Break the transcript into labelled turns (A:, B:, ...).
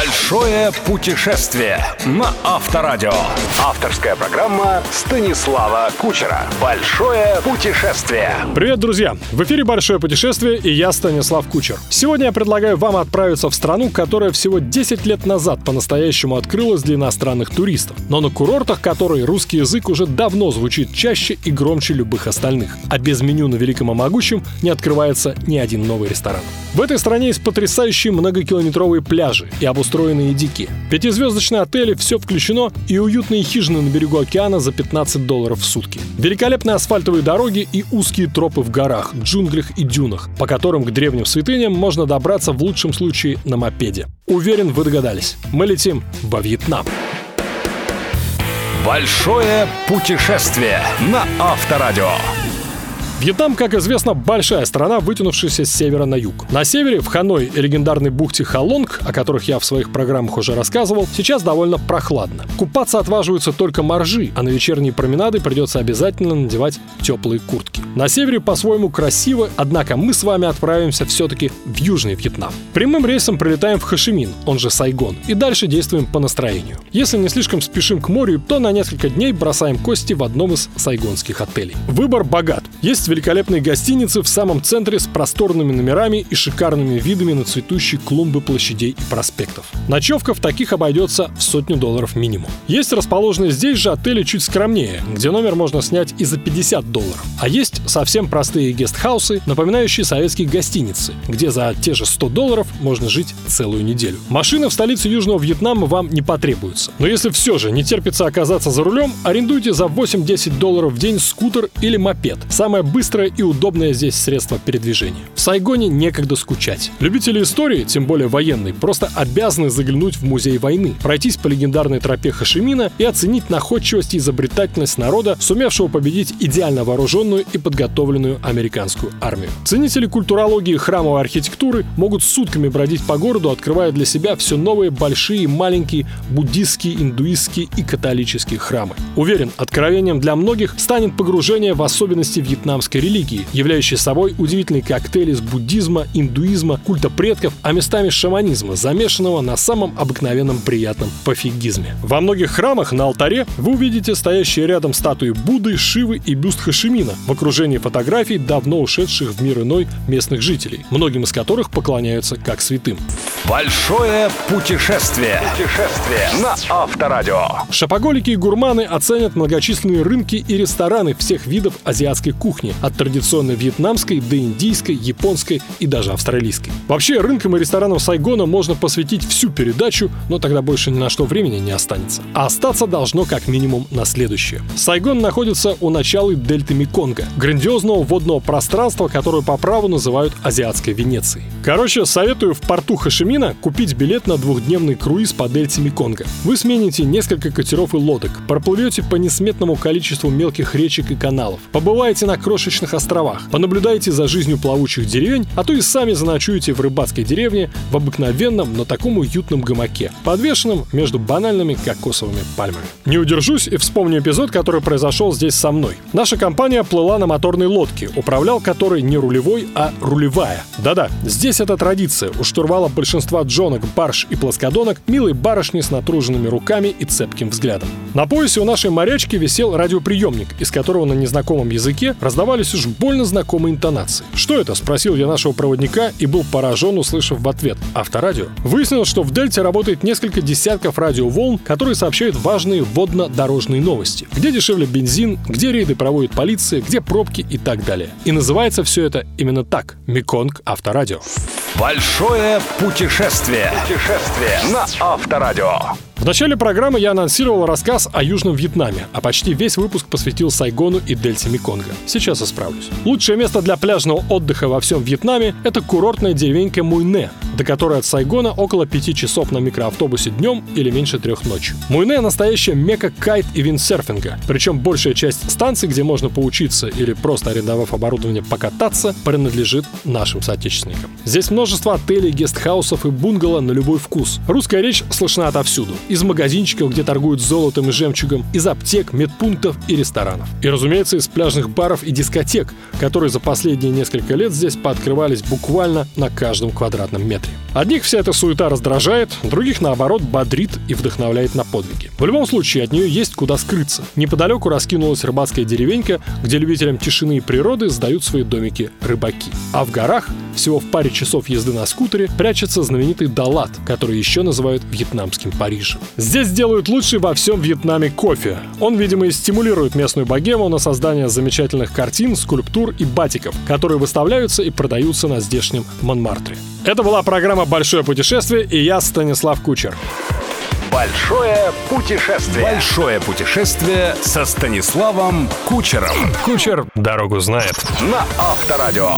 A: Большое путешествие на Авторадио. Авторская программа Станислава Кучера. Большое путешествие.
B: Привет, друзья! В эфире «Большое путешествие» и я, Станислав Кучер. Сегодня я предлагаю вам отправиться в страну, которая всего 10 лет назад по-настоящему открылась для иностранных туристов, но на курортах которой русский язык уже давно звучит чаще и громче любых остальных, а без меню на Великом и Могучем не открывается ни один новый ресторан. В этой стране есть потрясающие многокилометровые пляжи и обустроенные дики. Пятизвездочные отели, все включено, и уютные хижины на берегу океана за 15 долларов в сутки. Великолепные асфальтовые дороги и узкие тропы в горах, джунглях и дюнах, по которым к древним святыням можно добраться в лучшем случае на мопеде. Уверен, вы догадались. Мы летим во Вьетнам.
A: Большое путешествие на Авторадио.
B: Вьетнам, как известно, большая страна, вытянувшаяся с севера на юг. На севере, в Ханой и легендарной бухте Халонг, о которых я в своих программах уже рассказывал, сейчас довольно прохладно. Купаться отваживаются только моржи, а на вечерние променады придется обязательно надевать теплые куртки. На севере по-своему красиво, однако мы с вами отправимся все-таки в Южный Вьетнам. Прямым рейсом прилетаем в Хашимин, он же Сайгон, и дальше действуем по настроению. Если не слишком спешим к морю, то на несколько дней бросаем кости в одном из сайгонских отелей. Выбор богат. Есть великолепной гостиницы в самом центре с просторными номерами и шикарными видами на цветущие клумбы площадей и проспектов. Ночевка в таких обойдется в сотню долларов минимум. Есть расположенные здесь же отели чуть скромнее, где номер можно снять и за 50 долларов. А есть совсем простые гестхаусы, напоминающие советские гостиницы, где за те же 100 долларов можно жить целую неделю. Машина в столице Южного Вьетнама вам не потребуется. Но если все же не терпится оказаться за рулем, арендуйте за 8-10 долларов в день скутер или мопед. Самое быстрое быстрое и удобное здесь средство передвижения. В Сайгоне некогда скучать. Любители истории, тем более военной, просто обязаны заглянуть в музей войны, пройтись по легендарной тропе Хашимина и оценить находчивость и изобретательность народа, сумевшего победить идеально вооруженную и подготовленную американскую армию. Ценители культурологии и храмовой архитектуры могут сутками бродить по городу, открывая для себя все новые большие и маленькие буддистские, индуистские и католические храмы. Уверен, откровением для многих станет погружение в особенности вьетнамской исламской религии, являющей собой удивительный коктейль из буддизма, индуизма, культа предков, а местами шаманизма, замешанного на самом обыкновенном приятном пофигизме. Во многих храмах на алтаре вы увидите стоящие рядом статуи Будды, Шивы и бюст Хашимина в окружении фотографий давно ушедших в мир иной местных жителей, многим из которых поклоняются как святым.
A: Большое путешествие. Путешествие на Авторадио.
B: Шапоголики и гурманы оценят многочисленные рынки и рестораны всех видов азиатской кухни, от традиционной вьетнамской до индийской, японской и даже австралийской. Вообще, рынкам и ресторанам Сайгона можно посвятить всю передачу, но тогда больше ни на что времени не останется. А остаться должно как минимум на следующее. Сайгон находится у начала дельты Меконга, грандиозного водного пространства, которое по праву называют азиатской Венецией. Короче, советую в порту Хашимина купить билет на двухдневный круиз по дельте Меконга. Вы смените несколько катеров и лодок, проплывете по несметному количеству мелких речек и каналов, побываете на крошечных островах. Понаблюдайте за жизнью плавучих деревень, а то и сами заночуете в рыбацкой деревне в обыкновенном, но таком уютном гамаке, подвешенном между банальными кокосовыми пальмами. Не удержусь и вспомню эпизод, который произошел здесь со мной. Наша компания плыла на моторной лодке, управлял которой не рулевой, а рулевая. Да-да, здесь это традиция. У штурвала большинства джонок, барж и плоскодонок милые барышни с натруженными руками и цепким взглядом. На поясе у нашей морячки висел радиоприемник, из которого на незнакомом языке раздавали раздавались уж больно знакомые интонации. «Что это?» – спросил я нашего проводника и был поражен, услышав в ответ «Авторадио». Выяснилось, что в Дельте работает несколько десятков радиоволн, которые сообщают важные водно-дорожные новости. Где дешевле бензин, где рейды проводит полиция, где пробки и так далее. И называется все это именно так – Меконг Авторадио.
A: Большое путешествие. Путешествие на Авторадио.
B: В начале программы я анонсировал рассказ о Южном Вьетнаме, а почти весь выпуск посвятил Сайгону и дельте Меконга. Сейчас исправлюсь. Лучшее место для пляжного отдыха во всем Вьетнаме – это курортная деревенька Муйне, до которой от Сайгона около пяти часов на микроавтобусе днем или меньше трех ночью. Муйне – настоящая мека кайт и виндсерфинга, причем большая часть станций, где можно поучиться или просто арендовав оборудование покататься, принадлежит нашим соотечественникам. Здесь множество отелей, гестхаусов и бунгало на любой вкус. Русская речь слышна отовсюду. из магазинчиков, где торгуют золотом и жемчугом, из аптек, медпунктов и ресторанов. И, разумеется, из пляжных баров и дискотек, которые за последние несколько лет здесь пооткрывались буквально на каждом квадратном метре. Одних вся эта суета раздражает, других, наоборот, бодрит и вдохновляет на подвиги. В любом случае, от нее есть куда скрыться. Неподалеку раскинулась рыбацкая деревенька, где любителям тишины и природы сдают свои домики рыбаки. А в горах, всего в паре часов езды на скутере, прячется знаменитый Далат, который еще называют вьетнамским Парижем. Здесь делают лучший во всем Вьетнаме кофе. Он, видимо, и стимулирует местную богему на создание замечательных картин, скульптур и батиков, которые выставляются и продаются на здешнем Монмартре. Это была программа «Большое путешествие» и я Станислав Кучер.
A: Большое путешествие. Большое путешествие со Станиславом Кучером.
B: Кучер дорогу знает.
A: На Авторадио.